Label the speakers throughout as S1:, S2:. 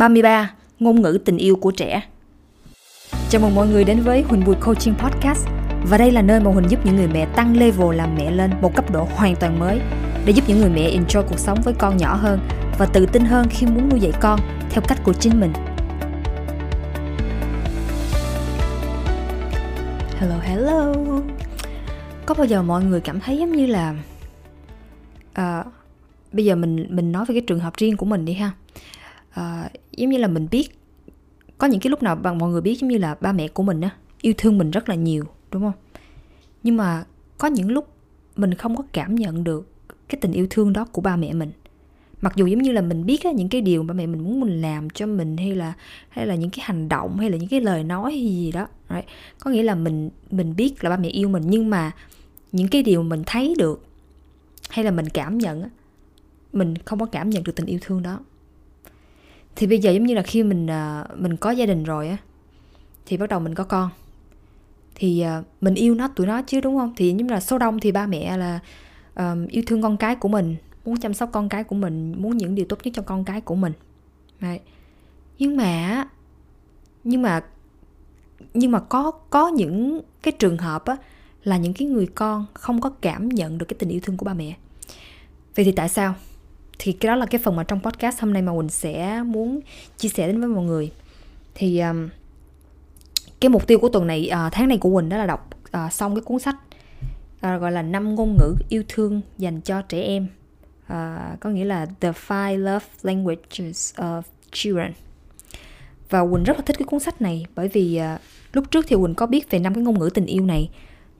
S1: 33. Ngôn ngữ tình yêu của trẻ. Chào mừng mọi người đến với Huỳnh Bùi Coaching Podcast. Và đây là nơi mà Huỳnh giúp những người mẹ tăng level làm mẹ lên một cấp độ hoàn toàn mới Để giúp những người mẹ enjoy cuộc sống với con nhỏ hơn Và tự tin hơn khi muốn nuôi dạy con theo cách của chính mình. Hello hello. Có bao giờ mọi người cảm thấy giống như là uh, Bây giờ mình mình nói về cái trường hợp riêng của mình đi ha uh, giống như là mình biết có những cái lúc nào bằng mọi người biết giống như là ba mẹ của mình á yêu thương mình rất là nhiều đúng không? Nhưng mà có những lúc mình không có cảm nhận được cái tình yêu thương đó của ba mẹ mình. Mặc dù giống như là mình biết á, những cái điều ba mẹ mình muốn mình làm cho mình hay là hay là những cái hành động hay là những cái lời nói hay gì đó right? có nghĩa là mình mình biết là ba mẹ yêu mình nhưng mà những cái điều mình thấy được hay là mình cảm nhận mình không có cảm nhận được tình yêu thương đó thì bây giờ giống như là khi mình à, mình có gia đình rồi á thì bắt đầu mình có con. Thì à, mình yêu nó tụi nó chứ đúng không? Thì giống là số đông thì ba mẹ là um, yêu thương con cái của mình muốn chăm sóc con cái của mình muốn những điều tốt nhất cho con cái của mình. Đấy. nhưng mà nhưng mà nhưng mà có có những cái trường hợp á là những cái người con không có cảm nhận được cái tình yêu thương của ba mẹ. Vậy thì tại sao? Thì cái đó là cái phần mà trong podcast hôm nay mà mình sẽ muốn chia sẻ đến với mọi người. Thì um, cái mục tiêu của tuần này uh, tháng này của Quỳnh đó là đọc uh, xong cái cuốn sách uh, gọi là năm ngôn ngữ yêu thương dành cho trẻ em. Uh, có nghĩa là the five love languages of children. Và Quỳnh rất là thích cái cuốn sách này bởi vì uh, lúc trước thì Quỳnh có biết về năm cái ngôn ngữ tình yêu này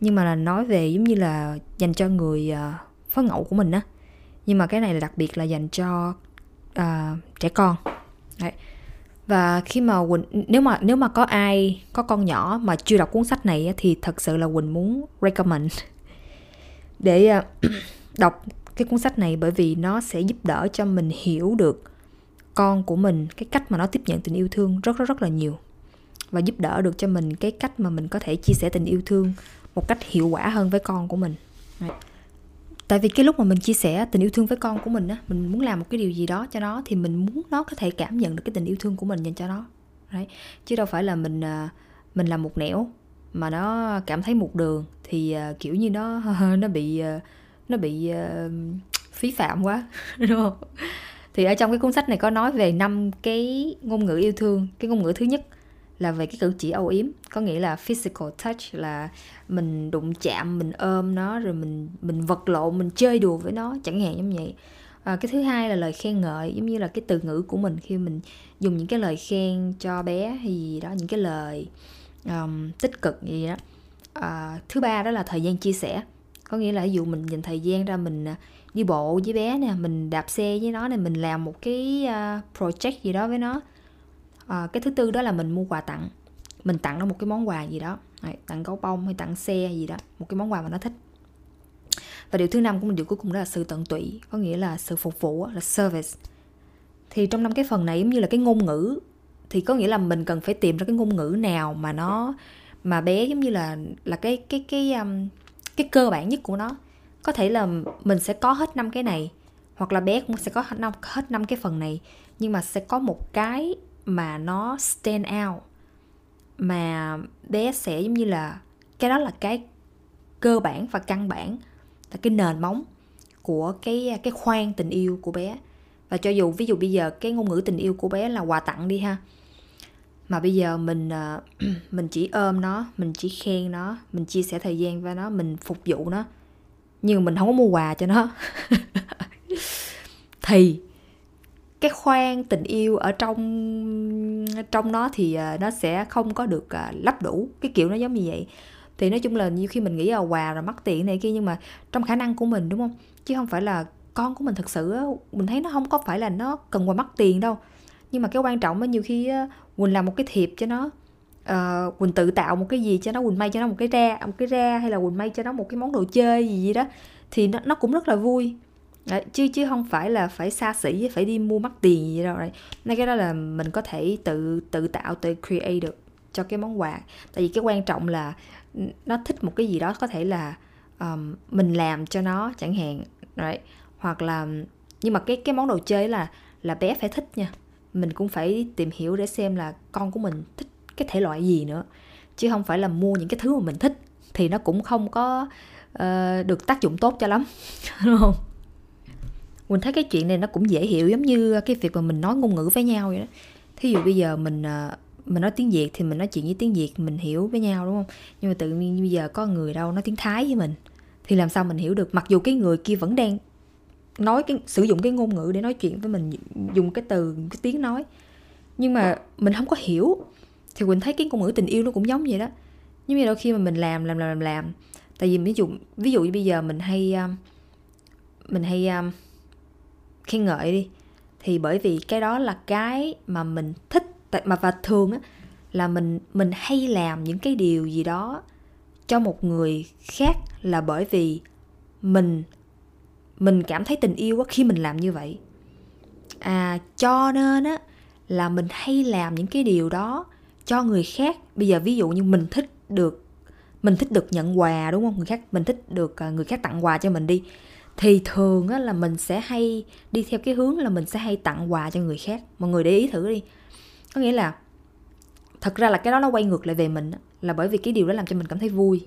S1: nhưng mà là nói về giống như là dành cho người uh, phó ngẫu của mình á nhưng mà cái này là đặc biệt là dành cho uh, trẻ con. Đấy. và khi mà quỳnh nếu mà nếu mà có ai có con nhỏ mà chưa đọc cuốn sách này thì thật sự là quỳnh muốn recommend để uh, đọc cái cuốn sách này bởi vì nó sẽ giúp đỡ cho mình hiểu được con của mình cái cách mà nó tiếp nhận tình yêu thương rất rất rất là nhiều. Và giúp đỡ được cho mình cái cách mà mình có thể chia sẻ tình yêu thương một cách hiệu quả hơn với con của mình. Đấy tại vì cái lúc mà mình chia sẻ tình yêu thương với con của mình á, mình muốn làm một cái điều gì đó cho nó, thì mình muốn nó có thể cảm nhận được cái tình yêu thương của mình dành cho nó. Đấy. Chứ đâu phải là mình à, mình làm một nẻo mà nó cảm thấy một đường thì à, kiểu như nó nó bị à, nó bị phí phạm quá, đúng không? Thì ở trong cái cuốn sách này có nói về năm cái ngôn ngữ yêu thương. Cái ngôn ngữ thứ nhất là về cái cử chỉ âu yếm có nghĩa là physical touch là mình đụng chạm mình ôm nó rồi mình mình vật lộn mình chơi đùa với nó chẳng hạn giống vậy. À, cái thứ hai là lời khen ngợi giống như là cái từ ngữ của mình khi mình dùng những cái lời khen cho bé hay gì đó những cái lời um, tích cực gì đó. À, thứ ba đó là thời gian chia sẻ. Có nghĩa là ví dụ mình dành thời gian ra mình à, đi bộ với bé nè mình đạp xe với nó này mình làm một cái à, project gì đó với nó à, cái thứ tư đó là mình mua quà tặng. Mình tặng nó một cái món quà gì đó. Đấy, tặng gấu bông hay tặng xe gì đó một cái món quà mà nó thích. Và điều thứ năm cũng điều cuối cùng đó là sự tận tụy có nghĩa là sự phục vụ là service. Thì trong năm cái phần này giống như là cái ngôn ngữ thì có nghĩa là mình cần phải tìm ra cái ngôn ngữ nào mà nó mà bé giống như là là cái cái cái um, cái cơ bản nhất của nó. Có thể là mình sẽ có hết năm cái này hoặc là bé cũng sẽ có hết năm hết năm cái phần này nhưng mà sẽ có một cái mà nó stand out, mà bé sẽ giống như là, cái đó là cái cơ bản và căn bản, là cái nền móng của cái cái khoan tình yêu của bé. Và cho dù, ví dụ bây giờ cái ngôn ngữ tình yêu của bé là quà tặng đi ha, mà bây giờ mình à, mình chỉ ôm nó, mình chỉ khen nó, mình chia sẻ thời gian với nó, mình phục vụ nó, nhưng mình không có mua quà cho nó. Thì cái khoan tình yêu ở trong trong nó thì à, nó sẽ không có được à, lắp đủ cái kiểu nó giống như vậy. Thì nói chung là nhiều khi mình nghĩ là quà rồi mất tiền này kia. Nhưng mà trong khả năng của mình đúng không? Chứ không phải là con của mình thật sự mình thấy nó không có phải là nó cần quà mất tiền đâu. Nhưng mà cái quan trọng á nhiều khi quỳnh làm một cái thiệp cho nó uh, quỳnh tự tạo một cái gì cho nó quỳnh may cho nó một cái ra một cái ra hay là quỳnh may cho nó một cái món đồ chơi gì gì đó thì nó, nó cũng rất là vui. Đấy, chứ chứ không phải là phải xa xỉ phải đi mua mắc tiền gì đâu đấy. Nên cái đó là mình có thể tự tự tạo tự create được cho cái món quà. Tại vì cái quan trọng là nó thích một cái gì đó có thể là um, mình làm cho nó chẳng hạn right? hoặc là nhưng mà cái cái món đồ chơi là là bé phải thích nha. Mình cũng phải tìm hiểu để xem là con của mình thích cái thể loại gì nữa. Chứ không phải là mua những cái thứ mà mình thích thì nó cũng không có uh, được tác dụng tốt cho lắm đúng không? Mình thấy cái chuyện này nó cũng dễ hiểu, giống như cái việc mà mình nói ngôn ngữ với nhau vậy đó. Thí dụ bây giờ mình ờ, mình nói tiếng việt thì mình nói chuyện với tiếng việt mình hiểu với nhau, đúng không? Nhưng mà tự nhiên bây giờ có người đâu nói tiếng thái với mình, thì làm sao mình hiểu được? Mặc dù cái người kia vẫn đang nói cái, sử dụng cái ngôn ngữ để nói chuyện với mình, dùng cái từ, cái tiếng nói. Nhưng mà mình không có hiểu, thì mình thấy cái ngôn ngữ tình yêu nó cũng giống vậy đó. Nhưng mà đôi khi mà mình làm làm làm làm làm. Tại vì ví dụ ví dụ như bây giờ mình hay ờ, mình hay ờ, khen ngợi đi. Thì bởi vì cái đó là cái mà mình thích mà và thường á, là mình mình hay làm những cái điều gì đó cho một người khác là bởi vì mình mình cảm thấy tình yêu khi mình làm như vậy. À cho nên á, là mình hay làm những cái điều đó cho người khác. Bây giờ ví dụ như mình thích được, mình thích được nhận quà, đúng không, người khác, mình thích được à, người khác tặng quà cho mình đi thì thường á là mình sẽ hay đi theo cái hướng là mình sẽ hay tặng quà cho người khác. Mọi người để ý thử đi. Có nghĩa là thật ra là cái đó nó quay ngược lại về mình là bởi vì cái điều đó làm cho mình cảm thấy vui.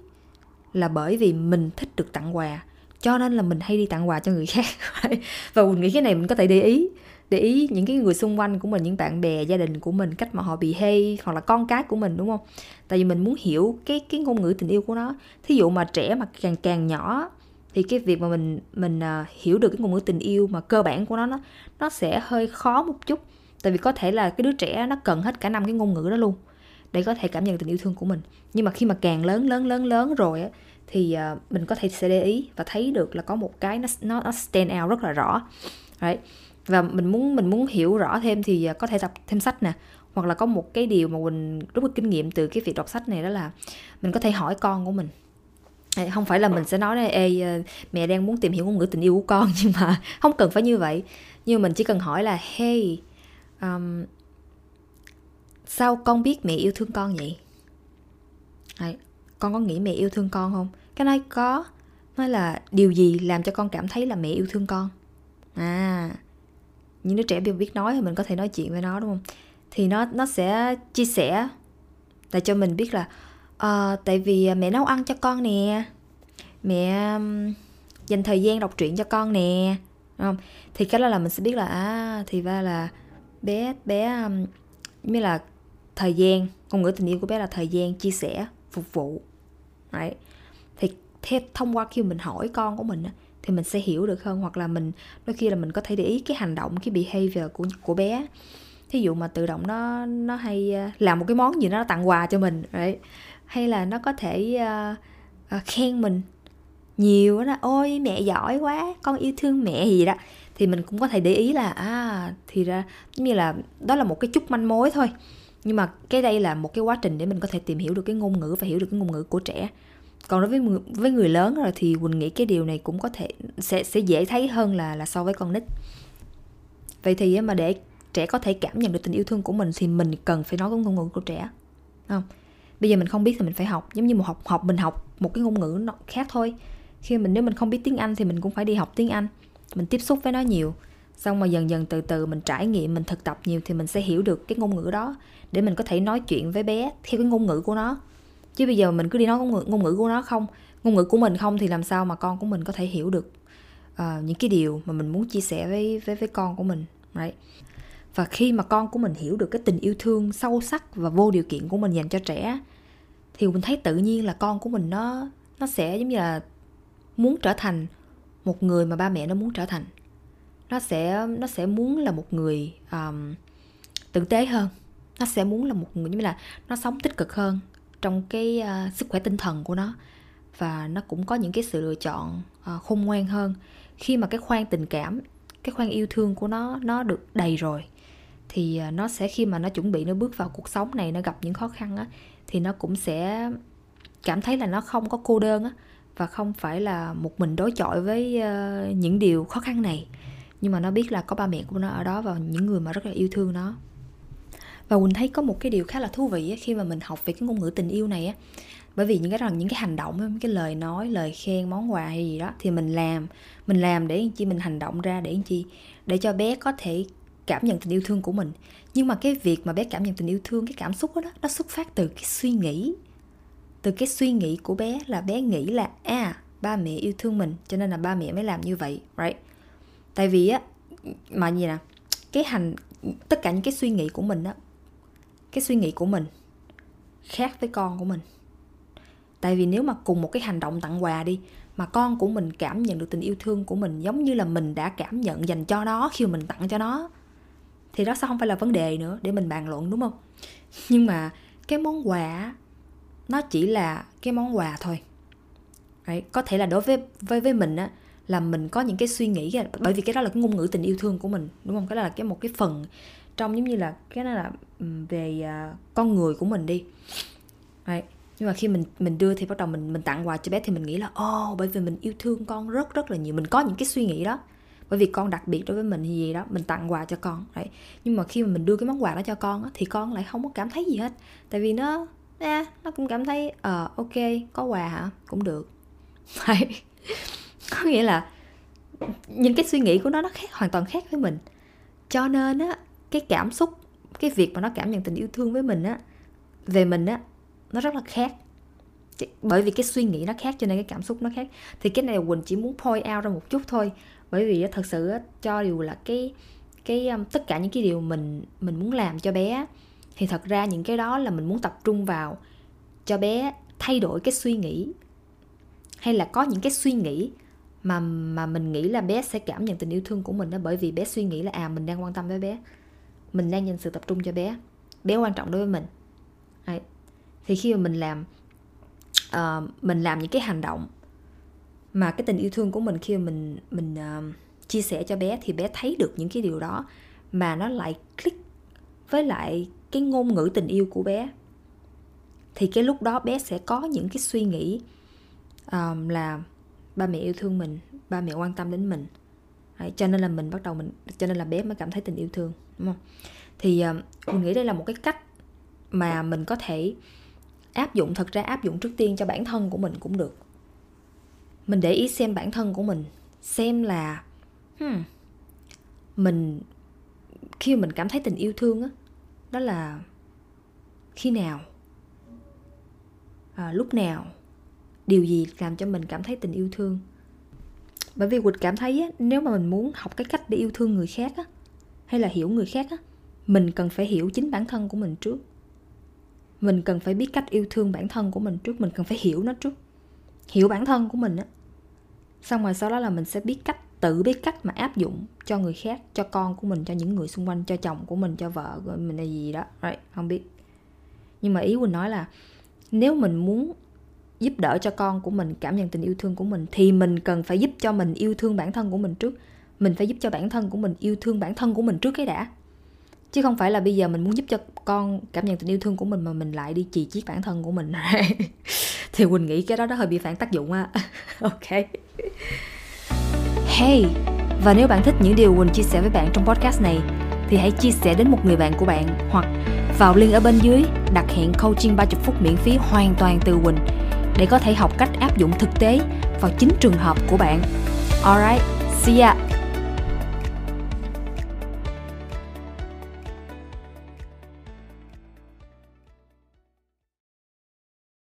S1: Là bởi vì mình thích được tặng quà, cho nên là mình hay đi tặng quà cho người khác. Và mình nghĩ cái này mình có thể để ý để ý những cái người xung quanh của mình, những bạn bè, gia đình của mình, cách mà họ bị hay hoặc là con cái của mình, đúng không? Tại vì mình muốn hiểu cái cái ngôn ngữ tình yêu của nó. Thí dụ mà trẻ mà càng càng nhỏ thì cái việc mà mình mình uh, hiểu được cái ngôn ngữ tình yêu mà cơ bản của nó nó nó sẽ hơi khó một chút. Tại vì có thể là cái đứa trẻ nó cần hết cả năm cái ngôn ngữ đó luôn để có thể cảm nhận tình yêu thương của mình. Nhưng mà khi mà càng lớn lớn lớn lớn rồi á thì uh, mình có thể sẽ để ý và thấy được là có một cái nó nó, nó stand out rất là rõ. Đấy. và mình muốn mình muốn hiểu rõ thêm thì à, có thể đọc thêm sách nè. Hoặc là có một cái điều mà mình rút kinh nghiệm từ cái việc đọc sách này đó là mình có thể hỏi con của mình không phải là mình sẽ nói là ê ờ, mẹ đang muốn tìm hiểu ngôn ngữ tình yêu của con nhưng mà không cần phải như vậy. Nhưng mình chỉ cần hỏi là hey um, sao con biết mẹ yêu thương con vậy? Đấy, con có nghĩ mẹ yêu thương con không? Cái này có? Nói là điều gì làm cho con cảm thấy là mẹ yêu thương con? À những đứa trẻ biết nói thì mình có thể nói chuyện với nó đúng không? Thì nó nó sẽ chia sẻ để cho mình biết là à, tại vì à, mẹ nấu ăn cho con nè mẹ dành thời gian đọc truyện cho con nè đúng không thì cái đó là mình sẽ biết là à thì ra là bé bé um, như là thời gian ngôn ngữ tình yêu của bé là thời gian chia sẻ phục vụ Đấy. thì theo thông qua khi mình hỏi con của mình thì mình sẽ hiểu được hơn hoặc là mình đôi khi là mình có thể để ý cái hành động cái behavior của của bé thí dụ mà tự động nó nó hay à, làm một cái món gì nó tặng quà cho mình right? Hay là nó có thể uh, uh, khen mình nhiều đó. Ôi mẹ giỏi quá con yêu thương mẹ gì đó. Thì mình cũng có thể để ý là à thì ra giống như là đó là một cái chút manh mối thôi. Nhưng mà cái đây là một cái quá trình để mình có thể tìm hiểu được cái ngôn ngữ và hiểu được cái ngôn ngữ của trẻ. Còn đối với người, với người lớn rồi thì quỳnh nghĩ cái điều này cũng có thể sẽ sẽ dễ thấy hơn là là so với con nít. Vậy thì mà để trẻ có thể cảm nhận được tình yêu thương của mình thì mình cần phải nói cái ngôn ngữ của trẻ không? Bây giờ mình không biết thì mình phải học. Giống như một học học mình học một cái ngôn ngữ nó khác thôi. Khi mình nếu mình không biết tiếng anh thì mình cũng phải đi học tiếng anh. Mình tiếp xúc với nó nhiều. Xong mà dần dần từ từ mình trải nghiệm mình thực tập nhiều thì mình sẽ hiểu được cái ngôn ngữ đó. Để mình có thể nói chuyện với bé theo cái ngôn ngữ của nó. Chứ bây giờ mình cứ đi nói ngôn ngữ, ngôn ngữ của nó không. Ngôn ngữ của mình không thì làm sao mà con của mình có thể hiểu được uh, những cái điều mà mình muốn chia sẻ với với với con của mình right? và khi mà con của mình hiểu được cái tình yêu thương sâu sắc và vô điều kiện của mình dành cho trẻ thì mình thấy tự nhiên là con của mình nó nó sẽ giống như là muốn trở thành một người mà ba mẹ nó muốn trở thành. Nó sẽ nó sẽ muốn là một người um, tử tế hơn. Nó sẽ muốn là một người như là nó sống tích cực hơn trong cái uh, sức khỏe tinh thần của nó. Và nó cũng có những cái sự lựa chọn uh, khôn ngoan hơn khi mà cái khoan tình cảm cái khoan yêu thương của nó nó được đầy rồi thì à, nó sẽ khi mà nó chuẩn bị, nó bước vào cuộc sống này, nó gặp những khó khăn á, thì nó cũng sẽ cảm thấy là nó không có cô đơn á, và không phải là một mình đối chọi với à, những điều khó khăn này. Nhưng mà nó biết là có ba mẹ của nó ở đó và những người mà rất là yêu thương nó. Và quỳnh thấy có một cái điều khá là thú vị khi mà mình học về cái ngôn ngữ tình yêu này á. Bởi vì những cái, rằng những cái hành động những cái lời nói, lời khen, món quà hay gì đó, thì mình làm mình làm để chi mình hành động ra, để chi, để cho bé có thể cảm nhận tình yêu thương của mình. Nhưng mà cái việc mà bé cảm nhận tình yêu thương, cái cảm xúc đó nó xuất phát từ cái suy nghĩ. Từ cái suy nghĩ của bé là bé nghĩ là à ba mẹ yêu thương mình, cho nên là ba mẹ mới làm như vậy, right? Tại vì á, mà gì nè, cái hành, tất cả những cái suy nghĩ của mình á, cái suy nghĩ của mình khác với con của mình. Tại vì nếu mà cùng một cái hành động tặng quà đi, mà con của mình cảm nhận được tình yêu thương của mình giống như là mình đã cảm nhận dành cho nó khi mà mình tặng cho nó thì đó sẽ không phải là vấn đề nữa để mình bàn luận đúng không? Nhưng mà cái món quà nó chỉ là cái món quà thôi. Đấy, có thể là đối với với với mình á là mình có những cái suy nghĩ bởi vì cái đó là cái ngôn ngữ tình yêu thương của mình đúng không? Cái đó là cái một cái phần trong giống như là cái đó là ừ, về uh, con người của mình đi. Đấy. nhưng mà khi mình mình đưa thì bắt đầu mình mình tặng quà cho bé thì mình nghĩ là ô oh, bởi vì mình yêu thương con rất rất là nhiều. Mình có những cái suy nghĩ đó bởi vì con đặc biệt đối với mình thì gì đó mình tặng quà cho con đấy. Nhưng mà khi mà mình đưa cái món quà đó cho con á, thì con lại không có cảm thấy gì hết. Tại vì nó à, nó cũng cảm thấy ờ uh, ok có quà hả? Cũng được. Phải có nghĩa là những cái suy nghĩ của nó nó khác hoàn toàn khác với mình. Cho nên á cái cảm xúc cái việc mà nó cảm nhận tình yêu thương với mình á về mình á nó rất là khác. Bởi vì cái suy nghĩ nó khác cho nên cái cảm xúc nó khác. Thì cái này quỳnh chỉ muốn point out ra một chút thôi bởi vì thật sự cho dù là cái cái um, tất cả những cái điều mình mình muốn làm cho bé thì thật ra những cái đó là mình muốn tập trung vào cho bé thay đổi cái suy nghĩ. Hay là có những cái suy nghĩ mà mà mình nghĩ là bé sẽ cảm nhận tình yêu thương của mình đó bởi vì bé suy nghĩ là à mình đang quan tâm với bé. Mình đang dành sự tập trung cho bé. Bé quan trọng đối với mình. Đấy. thì khi mà mình làm uh, mình làm những cái hành động mà cái tình yêu thương của mình khi mà mình mình uh, chia sẻ cho bé thì bé thấy được những cái điều đó mà nó lại click với lại cái ngôn ngữ tình yêu của bé. Thì cái lúc đó bé sẽ có những cái suy nghĩ um, là ba mẹ yêu thương mình ba mẹ quan tâm đến mình. Đấy, cho nên là mình bắt đầu mình cho nên là bé mới cảm thấy tình yêu thương đúng không? Thì um, mình nghĩ đây là một cái cách mà mình có thể áp dụng thật ra áp dụng trước tiên cho bản thân của mình cũng được mình để ý xem bản thân của mình xem là hmm, mình khi mà mình cảm thấy tình yêu thương á đó là khi nào? À, lúc nào? Điều gì làm cho mình cảm thấy tình yêu thương? Bởi vì quỳnh cảm thấy á, nếu mà mình muốn học cái cách để yêu thương người khác á, hay là hiểu người khác á, mình cần phải hiểu chính bản thân của mình trước. Mình cần phải biết cách yêu thương bản thân của mình trước mình cần phải hiểu nó trước hiểu bản thân của mình á. Xong rồi sau đó là mình sẽ biết cách tự biết cách mà áp dụng cho người khác cho con của mình cho những người xung quanh cho chồng của mình cho vợ của mình là gì đó. Right, không biết. Nhưng mà ý quỳnh nói là nếu mình muốn giúp đỡ cho con của mình cảm nhận tình yêu thương của mình thì mình cần phải giúp cho mình yêu thương bản thân của mình trước. Mình phải giúp cho bản thân của mình yêu thương bản thân của mình trước cái đã. Chứ không phải là bây giờ mình muốn giúp cho con cảm nhận tình yêu thương của mình mà mình lại đi chì chiết bản thân của mình. thì quỳnh nghĩ cái đó nó hơi bị phản tác dụng á ok hey và nếu bạn thích những điều quỳnh chia sẻ với bạn trong podcast này thì hãy chia sẻ đến một người bạn của bạn hoặc vào link ở bên dưới đặt hẹn coaching 30 phút miễn phí hoàn toàn từ Quỳnh để có thể học cách áp dụng thực tế vào chính trường hợp của bạn. Alright, see ya!